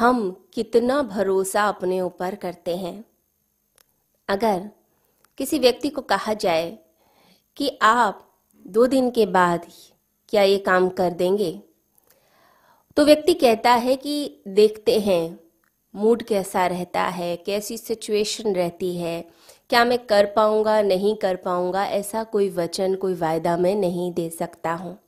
हम कितना भरोसा अपने ऊपर करते हैं। अगर किसी व्यक्ति को कहा जाए कि आप दो दिन के बाद क्या ये काम कर देंगे तो व्यक्ति कहता है कि देखते हैं, मूड कैसा रहता है, कैसी सिचुएशन रहती है, क्या मैं कर पाऊँगा, नहीं कर पाऊँगा, ऐसा कोई वचन, कोई वायदा मैं नहीं दे सकता हूँ।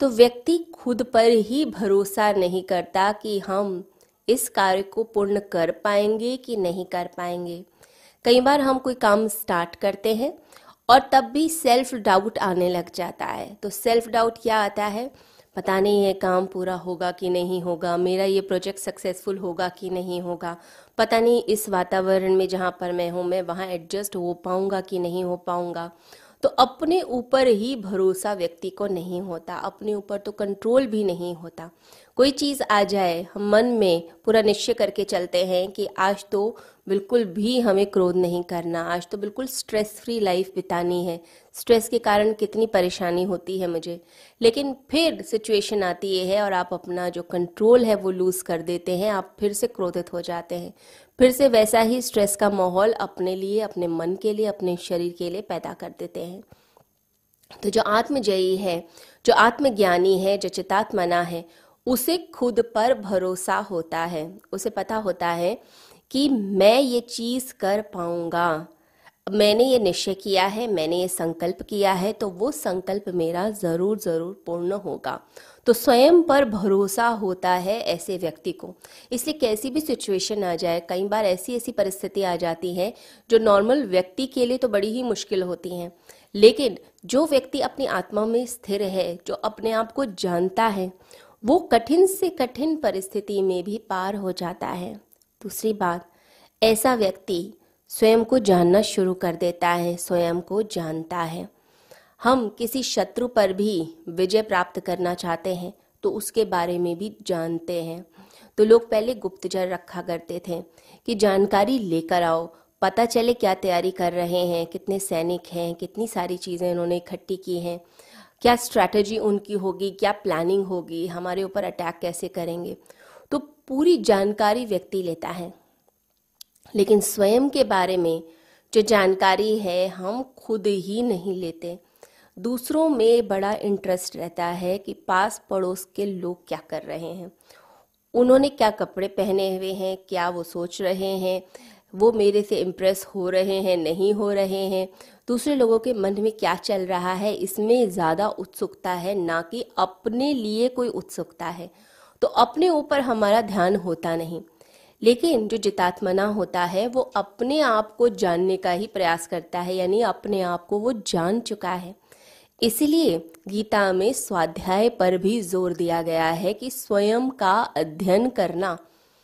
तो व्यक्ति खुद पर ही भरोसा नहीं करता कि हम इस कार्य को पूर्ण कर पाएँगे कि नहीं कर पाएँगे। कई बार हम कोई काम स्टार्ट करते हैं और तब भी सेल्फ डाउट आने लग जाता है। तो सेल्फ डाउट क्या आता है? पता नहीं है काम पूरा होगा कि नहीं होगा, मेरा ये प्रोजेक्ट सक्सेसफुल होगा कि नहीं होगा। पता नहीं इस वातावरण में जहाँ पर मैं हूँ, मैं वहाँ एडजस्ट हो पाऊँगा कि नहीं हो पाऊँगा। तो अपने ऊपर ही भरोसा व्यक्ति को नहीं होता, अपने ऊपर तो कंट्रोल भी नहीं होता। कोई चीज़ आ जाए, हम मन में पूरा निश्चय करके चलते हैं कि आज तो बिल्कुल भी हमें क्रोध नहीं करना, आज तो बिल्कुल स्ट्रेस फ्री लाइफ बितानी है। स्ट्रेस के कारण कितनी परेशानी होती है मुझे। लेकिन फिर सिचुएशन आती ये है और आप अपना जो कंट्रोल है वो लूज़ कर देते हैं, आप फिर से क्रोधित हो जाते हैं। फिर से वैसा ही स्ट्रेस का माहौल अपने लिए, अपने मन के लिए, अपने शरीर के लिए पैदा कर देते हैं। तो जो आत्मजयी है, जो आत्मज्ञानी है, जो चितात्मना है उसे खुद पर भरोसा होता है। उसे पता होता है कि मैं ये चीज़ कर पाऊँगा। मैंने ये निश्चय किया है, मैंने ये संकल्प किया है तो वो संकल्प मेरा ज़रूर ज़रूर पूर्ण होगा। तो स्वयं पर भरोसा होता है ऐसे व्यक्ति को। इसलिए कैसी भी सिचुएशन आ जाए, कई बार ऐसी ऐसी परिस्थिति आ जाती है जो नॉर्मल व्यक्ति के लिए तो बड़ी ही मुश्किल होती हैं। लेकिन जो व्यक्ति अपनी आत्मा में स्थिर है, जो अपने आप को जानता है वो कठिन से कठिन परिस्थिति में भी पार हो जाता है। दूसरी बात, ऐसा व्यक्ति स्वयं को जानना शुरू कर देता है, स्वयं को जानता है। हम किसी शत्रु पर भी विजय प्राप्त करना चाहते हैं तो उसके बारे में भी जानते हैं। तो लोग पहले गुप्तचर रखा करते थे कि जानकारी लेकर आओ, पता चले क्या तैयारी कर रहे हैं, कितने सैनिक हैं, कितनी सारी चीज़ें उन्होंने इकट्ठी की हैं। क्या स्ट्रैटेजी उनकी होगी, क्या प्लानिंग होगी, हमारे ऊपर अटैक कैसे करेंगे? तो पूरी जानकारी व्यक्ति लेता है। लेकिन स्वयं के बारे में जो जानकारी है, हम खुद ही नहीं लेते। दूसरों में बड़ा इंटरेस्ट रहता है कि पास पड़ोस के लोग क्या कर रहे हैं। उन्होंने क्या कपड़े पहने हुए हैं, क्या वो सोच रहे हैं वो मेरे से इम्प्रेस हो रहे हैं, नहीं हो रहे हैं। दूसरे लोगों के मन में क्या चल रहा है, इसमें ज़्यादा उत्सुकता है, ना कि अपने लिए कोई उत्सुकता है। तो अपने ऊपर हमारा ध्यान होता नहीं। लेकिन जो जितात्मना होता है, वो अपने आप को जानने का ही प्रयास करता है, यानी अपने आप को वो जान चुका है। इसलिए गीता में स्वाध्याय पर भी ज़ोर दिया गया है कि स्वयं का अध्ययन करना